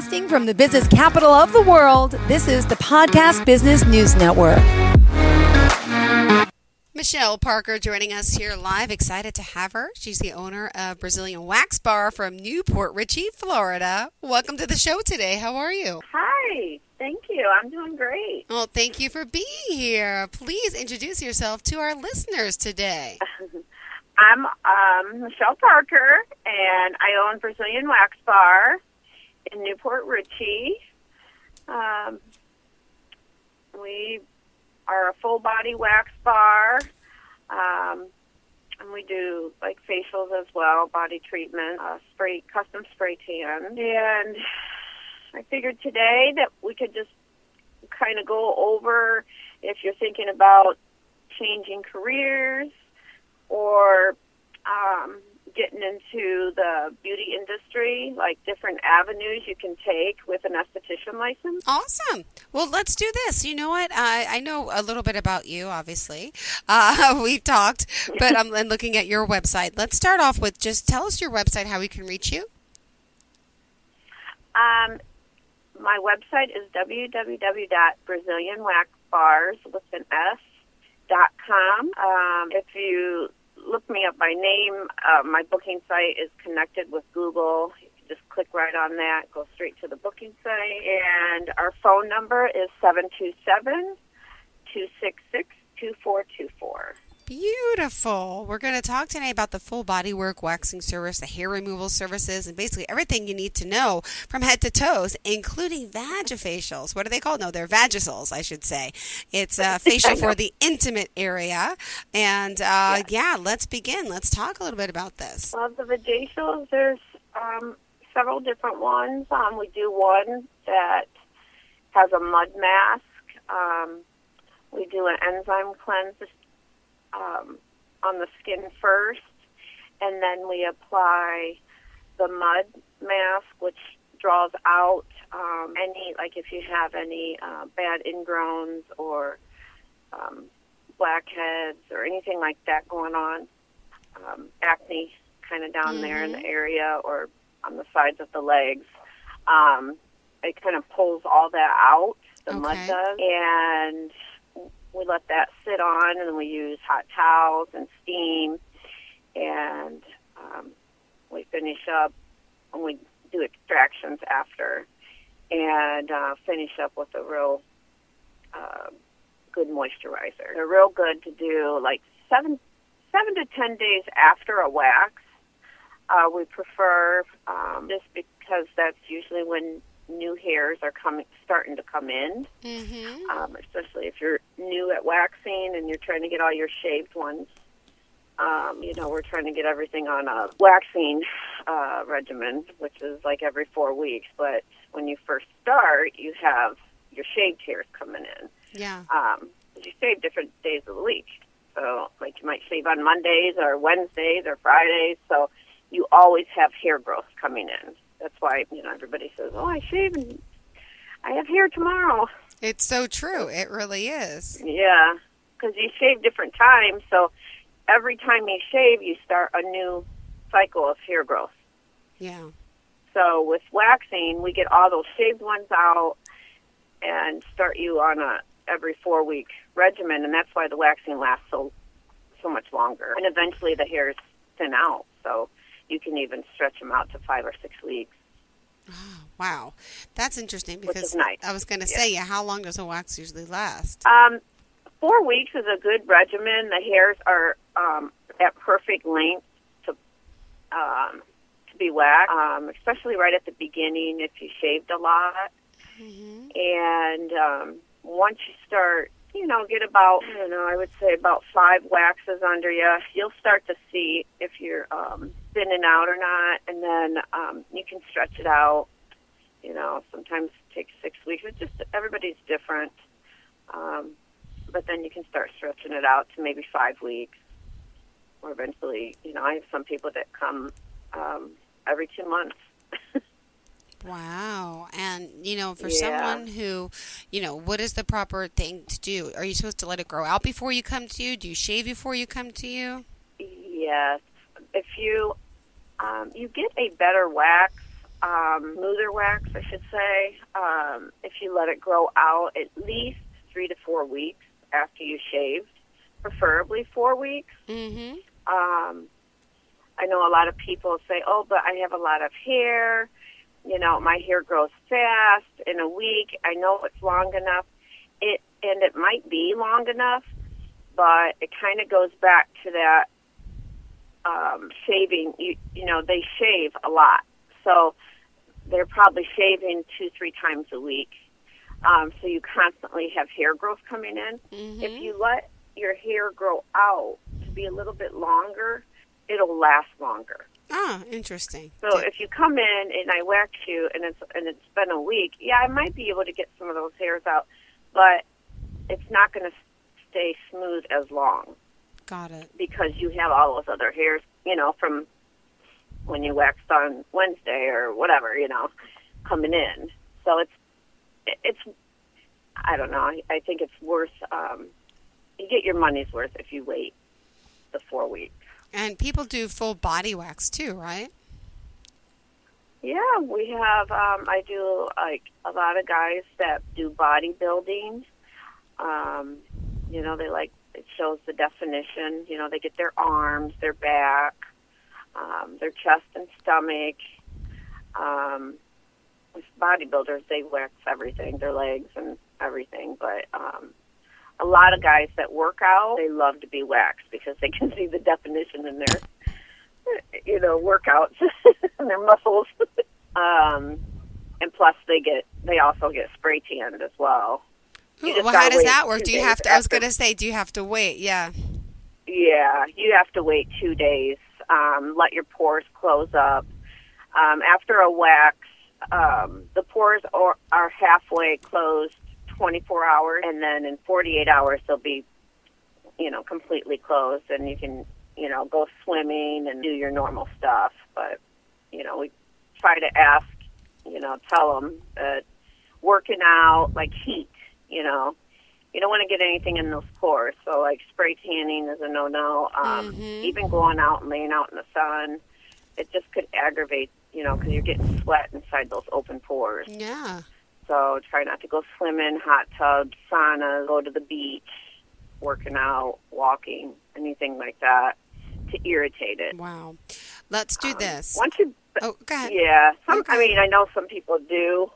Broadcasting from the business capital of the world, this is the Podcast Business News Network. Michelle Parker joining us here live. Excited to have her. She's the owner of Brazilian Wax Bar from New Port Richey, Florida. Welcome to the show today. How are you? Hi. Thank you. I'm doing great. Well, thank you for being here. Please introduce yourself to our listeners today. I'm um, Michelle Parker, and I own Brazilian Wax Bar in New Port Richey. Um, we are a full body wax bar, um, and we do like facials as well, body treatment, uh, spray, custom spray tan. And I figured today that we could just kind of go over if you're thinking about changing careers or um, getting into the beauty industry, like different avenues you can take with an esthetician license. Awesome. Well, let's do this. You know what? I, I know a little bit about you, obviously. Uh, we've talked, but I'm looking at your website. Let's start off with just tell us your website, how we can reach you. Um, my website is www.brazilianwaxbars with an S dot com. Um, if you look me up by name. Uh, my booking site is connected with Google. You can Just click right on that, go straight to the booking site. And our phone number is 727 266 2424. Beautiful. We're going to talk today about the full body work waxing service, the hair removal services, and basically everything you need to know from head to toes, including vagifacials. What are they called? No, they're vagisals, I should say. It's a facial for the intimate area. And uh, yes. yeah, let's begin. Let's talk a little bit about this. Well, the vagifacials, there's um, several different ones. Um, we do one that has a mud mask. Um, we do an enzyme cleanse um, on the skin first, and then we apply the mud mask, which draws out um, any, like if you have any uh, bad ingrowns or um, blackheads or anything like that going on, um, acne kind of down mm-hmm. there in the mm-hmm. area or on the sides of the legs. Um, it kind of pulls all that out, the okay. mud does, and we let that sit on, and then we use hot towels and steam, and um, we finish up, and we do extractions after, and uh, finish up with a real uh, good moisturizer. They're real good to do like seven seven to ten days after a wax. Uh, we prefer um, just because that's usually when new hairs are coming, starting to come in. Mm-hmm. Um, especially if you're new at waxing and you're trying to get all your shaved ones. Um, you know, we're trying to get everything on a waxing uh, regimen, which is like every four weeks. But when you first start, you have your shaved hairs coming in. Yeah. Um, you shave different days of the week. So, like, you might shave on Mondays or Wednesdays or Fridays. So, you always have hair growth coming in that's why you know everybody says, "Oh, I shave and I have hair tomorrow." It's so true. It really is. Yeah, because you shave different times, so every time you shave, you start a new cycle of hair growth. Yeah. So with waxing, we get all those shaved ones out and start you on a every four week regimen, and that's why the waxing lasts so so much longer. And eventually, the hairs thin out. So you can even stretch them out to five or six weeks. Oh, wow, that's interesting because nice. I was going to say, yeah, how long does a wax usually last? Um, four weeks is a good regimen. The hairs are um, at perfect length to um, to be waxed, um, especially right at the beginning if you shaved a lot. Mm-hmm. And um, once you start you know, get about, I don't know, I would say about five waxes under you. You'll start to see if you're um, thinning out or not, and then um, you can stretch it out. You know, sometimes it takes six weeks. It's just everybody's different. Um, but then you can start stretching it out to maybe five weeks, or eventually, you know, I have some people that come um, every two months. Wow. And, you know, for yeah. someone who, you know, what is the proper thing to do? Are you supposed to let it grow out before you come to you? Do you shave before you come to you? Yes. If you um, you get a better wax um, smoother wax, I should say, um, if you let it grow out at least three to four weeks after you shaved, preferably four weeks. Mm-hmm. Um, I know a lot of people say, "Oh, but I have a lot of hair. You know, my hair grows fast in a week. I know it's long enough. It and it might be long enough, but it kind of goes back to that um, shaving. You, you know, they shave a lot, so they're probably shaving two, three times a week. Um, so you constantly have hair growth coming in. Mm-hmm. If you let your hair grow out to be a little bit longer, it'll last longer. Oh, interesting. So if you come in and I wax you and it's and it's been a week, yeah, I might be able to get some of those hairs out, but it's not going to stay smooth as long Got it. because you have all those other hairs, you know, from when you waxed on Wednesday or whatever, you know, coming in. So it's it's I don't know. I, I think it's worth um, you get your money's worth if you wait the four weeks. And people do full body wax too, right? Yeah, we have. Um, I do like a lot of guys that do bodybuilding. Um, you know, they like shows the definition. You know, they get their arms, their back, um, their chest and stomach. Um, with bodybuilders, they wax everything, their legs and everything. But um, a lot of guys that work out, they love to be waxed because they can see the definition in their, you know, workouts and their muscles. um, and plus, they get they also get spray tanned as well. Ooh, well, how does that work? Do you have to? I was going to say, do you have to wait? Yeah. Yeah, you have to wait two days. Um, let your pores close up. Um, after a wax, um, the pores are, are halfway closed 24 hours, and then in 48 hours they'll be, you know, completely closed, and you can, you know, go swimming and do your normal stuff. But, you know, we try to ask, you know, tell them that working out, like heat, you know, you don't want to get anything in those pores. So like spray tanning is a no-no. Um, Mhm. Even going out and laying out in the sun, it just could aggravate, you know, because you're getting sweat inside those open pores. Yeah. So try not to go swimming, hot tubs, saunas, go to the beach, working out, walking, anything like that to irritate it. Wow. Let's do Um, this. Once you, Oh, go ahead. yeah, some. Okay. I mean, I know some people do,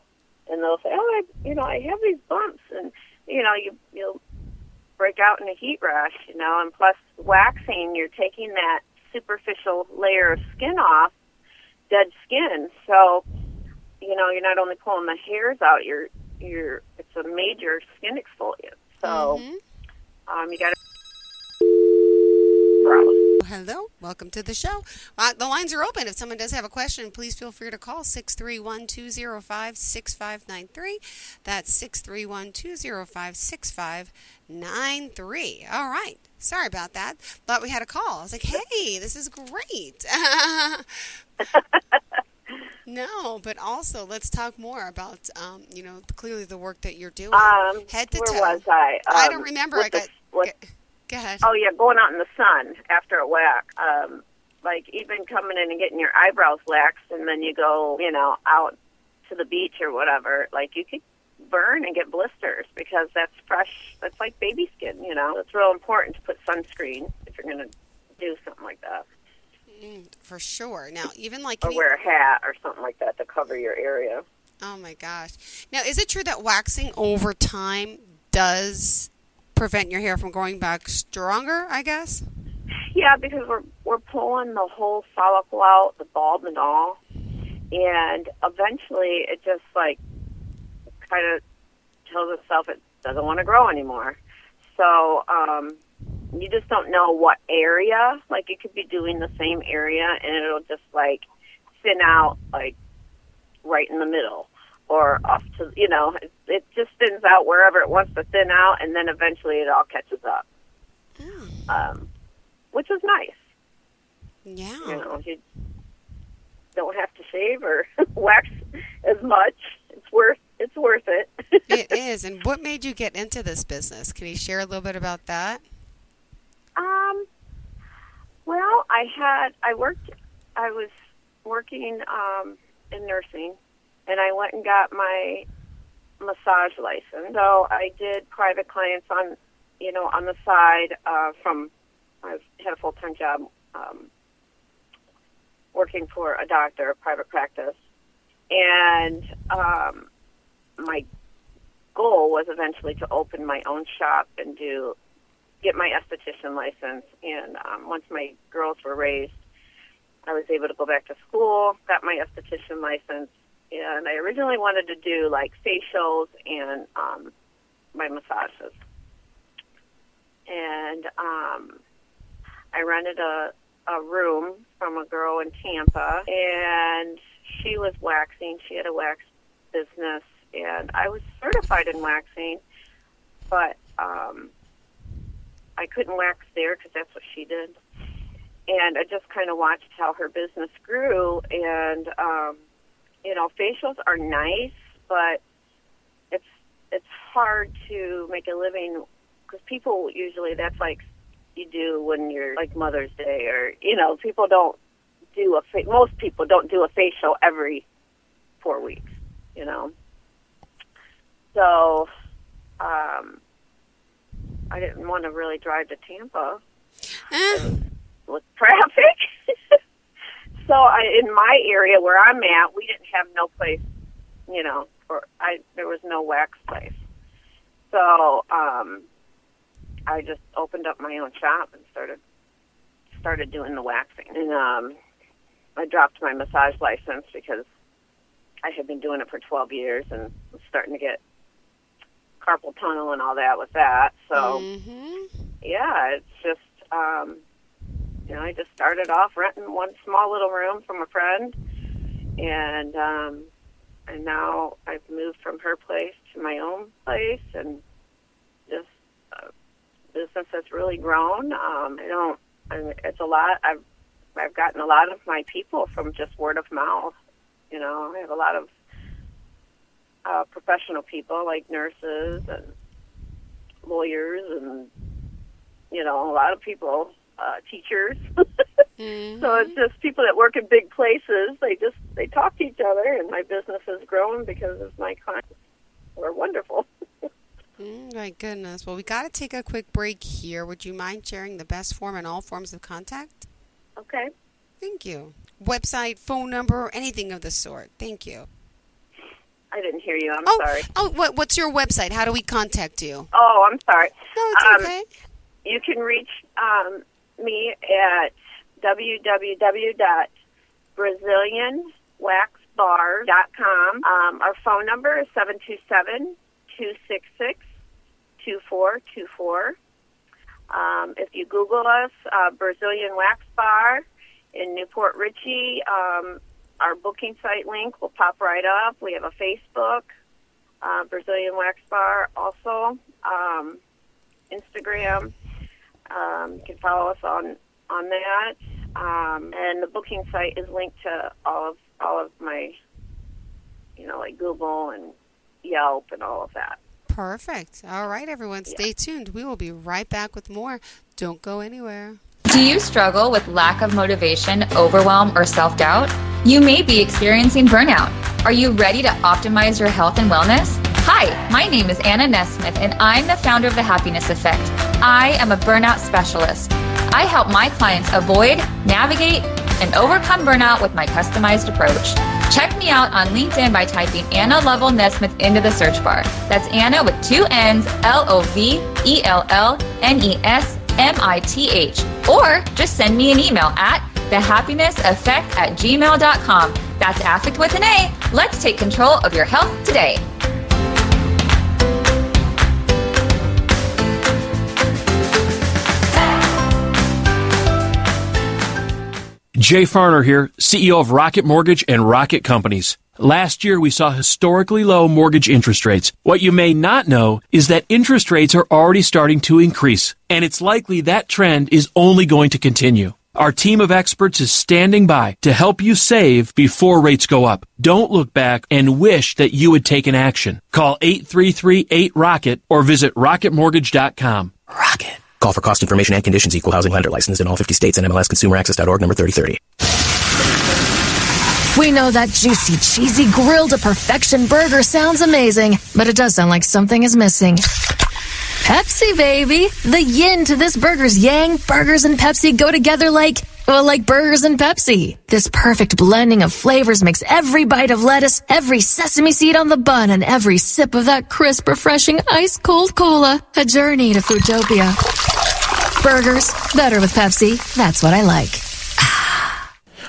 and they'll say, "Oh, I, you know, I have these bumps," and you know, you you'll break out in a heat rash, you know, and plus waxing, you're taking that superficial layer of skin off, dead skin. So, you know, you're not only pulling the hairs out, you're you're it's a major skin exfoliant. So, Mhm. um, you got to. Hello, welcome to the show. Uh, the lines are open. If someone does have a question, please feel free to call 631 205 6593. That's 631 205 6593. All right. Sorry about that. Thought we had a call. I was like, hey, this is great. no, but also let's talk more about, um, you know, clearly the work that you're doing. Um, Head to where toe. was I? I Um, don't remember. with I the- got. with- go- ahead. Oh yeah, going out in the sun after a wax. Um, like even coming in and getting your eyebrows waxed, and then you go, you know, out to the beach or whatever. Like you could burn and get blisters because that's fresh. That's like baby skin. You know, it's real important to put sunscreen if you're going to do something like that, Mm, for sure. Now, even like or can you- wear a hat or something like that to cover your area. Oh my gosh. Now, is it true that waxing over time does prevent your hair from growing back stronger, I guess? Yeah, because we're we're pulling the whole follicle out, the bulb and all, and eventually it just like kind of tells itself it doesn't want to grow anymore. So um, you just don't know what area. Like you could be doing the same area, and it'll just like thin out like right in the middle. Or off to you know, it, it just thins out wherever it wants to thin out, and then eventually it all catches up, Mm, um, which is nice. yeah. you know, you don't have to shave or wax as much. It's worth it's worth it. it is. And what made you get into this business? Can you share a little bit about that? um, well, I had I worked I was working um, in nursing, and I went and got my massage license. So I did private clients on, you know, on the side uh, from. I had a full time job um, working for a doctor, a private practice, and um, my goal was eventually to open my own shop and do get my esthetician license. And um, once my girls were raised, I was able to go back to school, got my esthetician license, and I originally wanted to do like facials and um, my massages. And um, I rented a a room from a girl in Tampa, and she was waxing. She had a wax business, and I was certified in waxing, but um, I couldn't wax there because that's what she did. And I just kind of watched how her business grew, and um, you know, facials are nice, but it's it's hard to make a living because people usually that's like you do when you're like Mother's Day or you know people don't do a fa- most people don't do a facial every four weeks you know? So um I didn't want to really drive to Tampa. Eh, with traffic so I in my area where I'm at we didn't have no place you know for I there was no wax place so um I just opened up my own shop and started started doing the waxing. And um, I dropped my massage license because I had been doing it for 12 years and was starting to get carpal tunnel and all that with that. So mhm. yeah, it's just um, you know I just started off renting one small little room from a friend, and um, and now I've moved from her place to my own place and just uh, business has really grown. Um, I don't. I mean, it's a lot. I've I've gotten a lot of my people from just word of mouth. You know, I have a lot of uh, professional people like nurses and lawyers and you know a lot of people, uh, teachers. Mhm. so it's just people that work in big places. They just they talk to each other, and my business has grown because of my clients. We're wonderful. Mm, my goodness. Well, we got to take a quick break here. Would you mind sharing the best form and all forms of contact? Okay. Thank you. Website, phone number, anything of the sort. Thank you. I didn't hear you. I'm oh, sorry. oh, what, what's your website? How do we contact you? Oh, I'm sorry. No, it's Um, okay. You can reach um, me at www.brazilianwaxbar.com. Um, our phone number is 727 266 2424. Um, If you Google us, uh, Brazilian Wax Bar in New Port Richey, um, our booking site link will pop right up. We have a Facebook, uh, Brazilian Wax Bar, also um, Instagram. Um, you can follow us on on that, um, and the booking site is linked to all of all of my, you know, like Google and Yelp and all of that. Perfect. All right, everyone, stay tuned. We will be right back with more. Don't go anywhere. Do you struggle with lack of motivation, overwhelm, or self doubt? You may be experiencing burnout. Are you ready to optimize your health and wellness? Hi, my name is Anna Nesmith, and I'm the founder of The Happiness Effect. I am a burnout specialist. I help my clients avoid, navigate, and overcome burnout with my customized approach. Check me out on LinkedIn by typing Anna Lovell Nesmith into the search bar. That's Anna with two N's, L O V E L L N E S M I T H. Or just send me an email at thehappinesseffect at gmail.com. That's affect with an A. Let's take control of your health today. Jay Farner here, CEO of Rocket Mortgage and Rocket Companies. Last year, we saw historically low mortgage interest rates. What you may not know is that interest rates are already starting to increase, and it's likely that trend is only going to continue. Our team of experts is standing by to help you save before rates go up. Don't look back and wish that you had taken action. Call 833-8ROCKET or visit rocketmortgage.com. Call for cost information and conditions. Equal housing lender license in all 50 states and MLSConsumerAccess.org number 3030. We know that juicy, cheesy, grilled to perfection burger sounds amazing, but it does sound like something is missing. Pepsi, baby! The yin to this burger's yang, burgers and Pepsi go together like, well, like burgers and Pepsi. This perfect blending of flavors makes every bite of lettuce, every sesame seed on the bun, and every sip of that crisp, refreshing, ice cold cola a journey to Foodtopia. Burgers, better with Pepsi. That's what I like.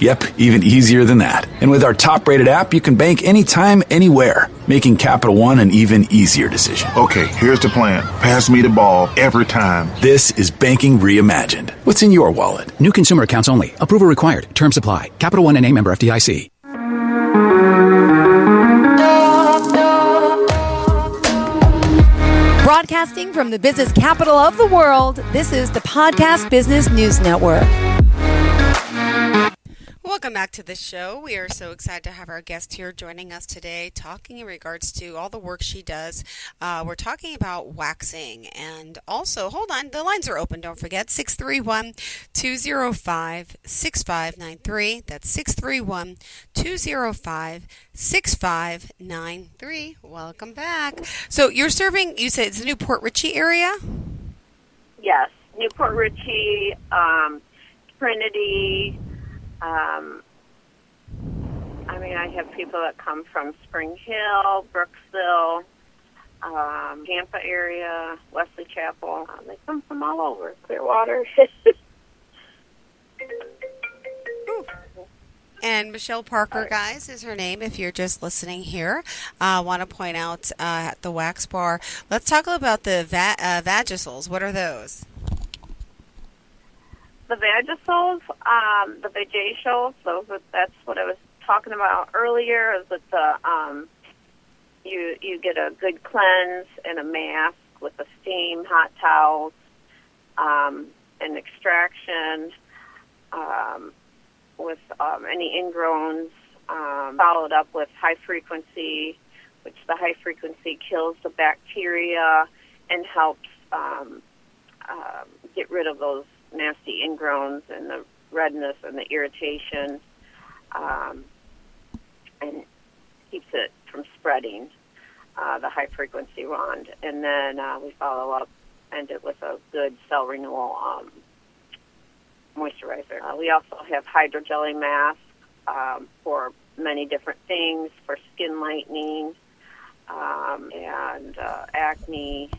Yep, even easier than that. And with our top rated app, you can bank anytime, anywhere, making Capital One an even easier decision. Okay, here's the plan pass me the ball every time. This is banking reimagined. What's in your wallet? New consumer accounts only. Approval required. Terms apply. Capital One and a member FDIC. Broadcasting from the business capital of the world, this is the Podcast Business News Network. Welcome back to the show. We are so excited to have our guest here joining us today, talking in regards to all the work she does. Uh, we're talking about waxing. And also, hold on, the lines are open. Don't forget 631 205 6593. That's 631 205 6593. Welcome back. So, you're serving, you said it's the New Port Richey area? Yes, New Port Richey, um, Trinity. Um, I mean, I have people that come from Spring Hill, Brooksville, um, Tampa area, Wesley Chapel. Uh, they come from all over. Clearwater. And Michelle Parker, guys, is her name. If you're just listening here, I uh, want to point out uh, at the Wax Bar. Let's talk about the va- uh, Vagisols. What are those? The Vagisols, um, the those are, that's what I was talking about earlier. Is that the um, you you get a good cleanse and a mask with a steam, hot towels, um, an extraction um, with um, any ingrowns, um, followed up with high frequency, which the high frequency kills the bacteria and helps um, uh, get rid of those nasty ingrowns and the redness and the irritation, um, and keeps it from spreading. Uh, the high frequency wand, and then uh, we follow up end it with a good cell renewal um, moisturizer. Uh, we also have hydrogelly masks um, for many different things, for skin lightening um, and uh, acne.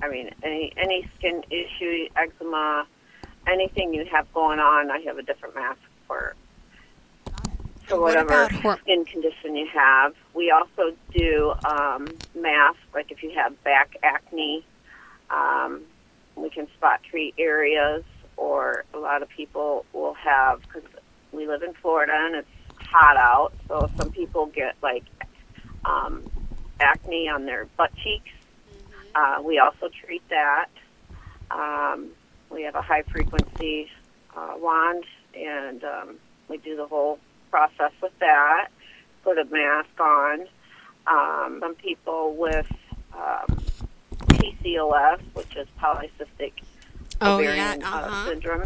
I mean, any any skin issue, eczema, anything you have going on, I have a different mask for. For whatever what skin condition you have, we also do um, masks. Like if you have back acne, um, we can spot treat areas. Or a lot of people will have because we live in Florida and it's hot out, so some people get like um, acne on their butt cheeks uh, we also treat that. Um, we have a high frequency uh, wand, and um, we do the whole process with that. Put a mask on. Um, some people with um, PCOS, which is polycystic oh, ovarian yeah. uh-huh. uh, syndrome,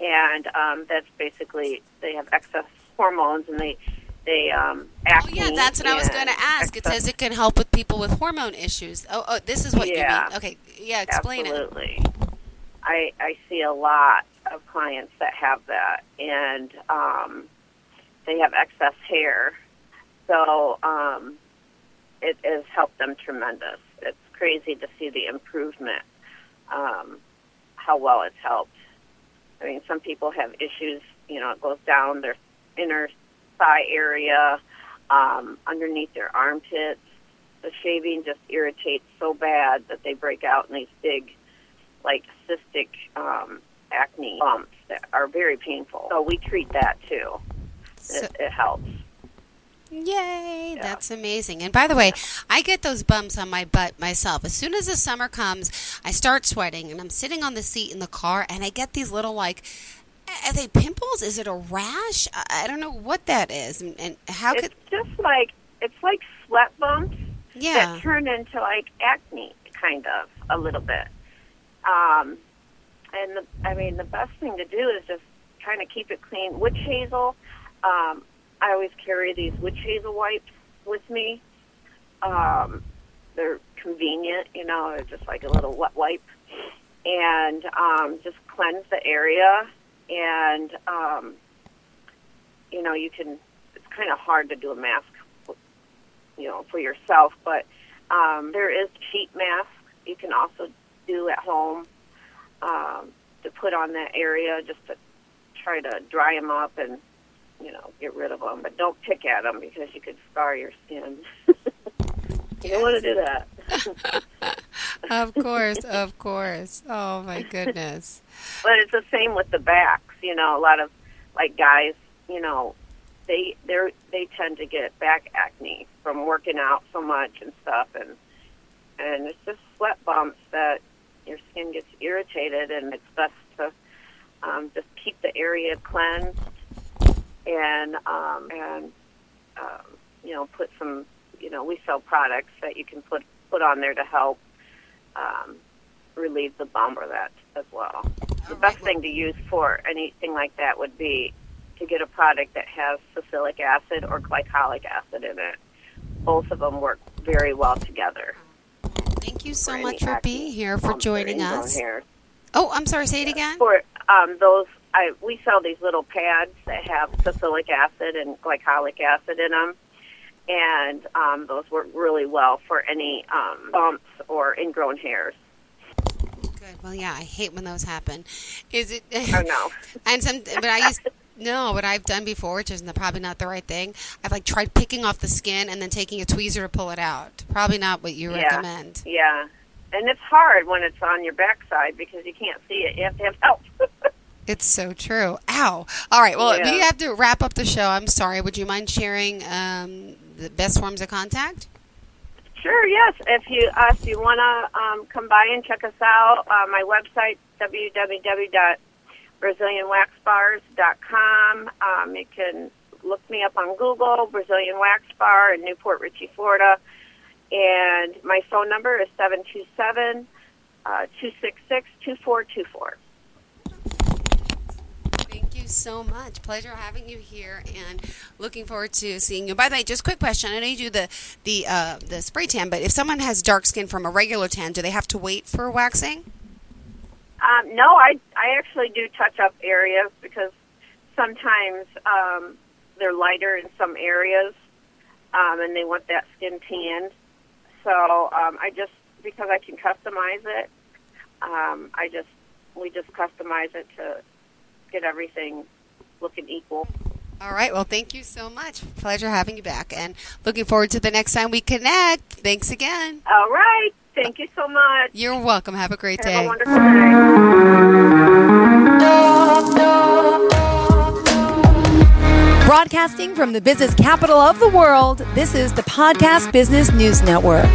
and um, that's basically they have excess hormones, and they they um, acne. Oh yeah, that's what I was going to ask. It says it can help with people with hormone issues. Oh, oh this is what yeah, you mean. Okay, yeah, explain absolutely. it. Absolutely. I I see a lot of clients that have that, and um, they have excess hair, so um, it has helped them tremendous. It's crazy to see the improvement, um, how well it's helped. I mean, some people have issues. You know, it goes down their inner thigh area, um, underneath their armpits. The shaving just irritates so bad that they break out in these big, like cystic um, acne bumps that are very painful. So we treat that too. So- it, it helps. Yay, that's amazing. And by the way, I get those bumps on my butt myself. As soon as the summer comes, I start sweating and I'm sitting on the seat in the car and I get these little like are they pimples? Is it a rash? I don't know what that is. And, and how It's just like it's like sweat bumps Yeah. that turn into like acne, kind of a little bit. Um, and the, I mean, the best thing to do is just kind of keep it clean. Witch hazel. Um, I always carry these witch hazel wipes with me. Um, they're convenient, you know. Just like a little wet wipe, and um, just cleanse the area. And um, you know, you can. It's kind of hard to do a mask, you know, for yourself, but um, there is sheet mask you can also do at home um, to put on that area just to try to dry them up and you know get rid of them. But don't pick at them because you could scar your skin. you don't want to do that. of course, of course. Oh my goodness. But it's the same with the backs. You know, a lot of like guys, you know, they they they tend to get back acne from working out so much and stuff, and and it's just sweat bumps that your skin gets irritated, and it's best to um, just keep the area cleansed and um, and um, you know put some you know we sell products that you can put put on there to help um, relieve the bump or that as well. The best thing to use for anything like that would be to get a product that has salicylic acid or glycolic acid in it. Both of them work very well together. Thank you so for much for being here, for joining us. Oh, I'm sorry, say it again. For um, those, I we sell these little pads that have salicylic acid and glycolic acid in them, and um, those work really well for any um, bumps or ingrown hairs. Good. Well, yeah, I hate when those happen. Is it? I know. and some, but I used no. What I've done before, which is probably not the right thing. I've like tried picking off the skin and then taking a tweezer to pull it out. Probably not what you yeah. recommend. Yeah, and it's hard when it's on your backside because you can't see it. You have to have help. It's so true. Ow. All right. Well, Yeah. we have to wrap up the show. I'm sorry. Would you mind sharing um, the best forms of contact? Sure, yes. If you uh, if you want to um, come by and check us out, uh, my website, www.brazilianwaxbars.com. Um, you can look me up on Google, Brazilian Wax Bar in New Port Richey, Florida. And my phone number is 727 266 uh, 2424 so much. Pleasure having you here, and looking forward to seeing you. By the way, just quick question: I know you do the the uh, the spray tan, but if someone has dark skin from a regular tan, do they have to wait for waxing? Um, no, I I actually do touch up areas because sometimes um, they're lighter in some areas, um, and they want that skin tanned. So um, I just because I can customize it, um, I just we just customize it to get everything looking equal. All right. Well, thank you so much. Pleasure having you back, and looking forward to the next time we connect. Thanks again. All right. Thank you so much. You're welcome. Have a great Have day. Have a wonderful day. Broadcasting from the business capital of the world, this is the Podcast Business News Network.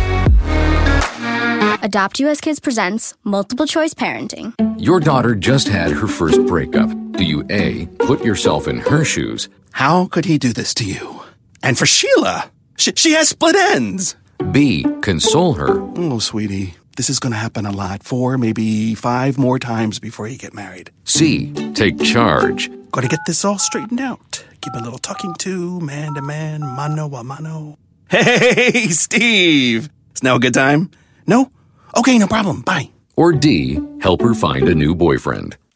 Adopt US Kids presents Multiple Choice Parenting. Your daughter just had her first breakup. Do you A, put yourself in her shoes? How could he do this to you? And for Sheila, she, she has split ends. B, console her? Oh, sweetie, this is going to happen a lot. Four, maybe five more times before you get married. C, take charge? Got to get this all straightened out. Give a little talking to, man to man, mano a mano. Hey, Steve! Is now a good time? No? Okay, no problem. Bye. Or D, help her find a new boyfriend?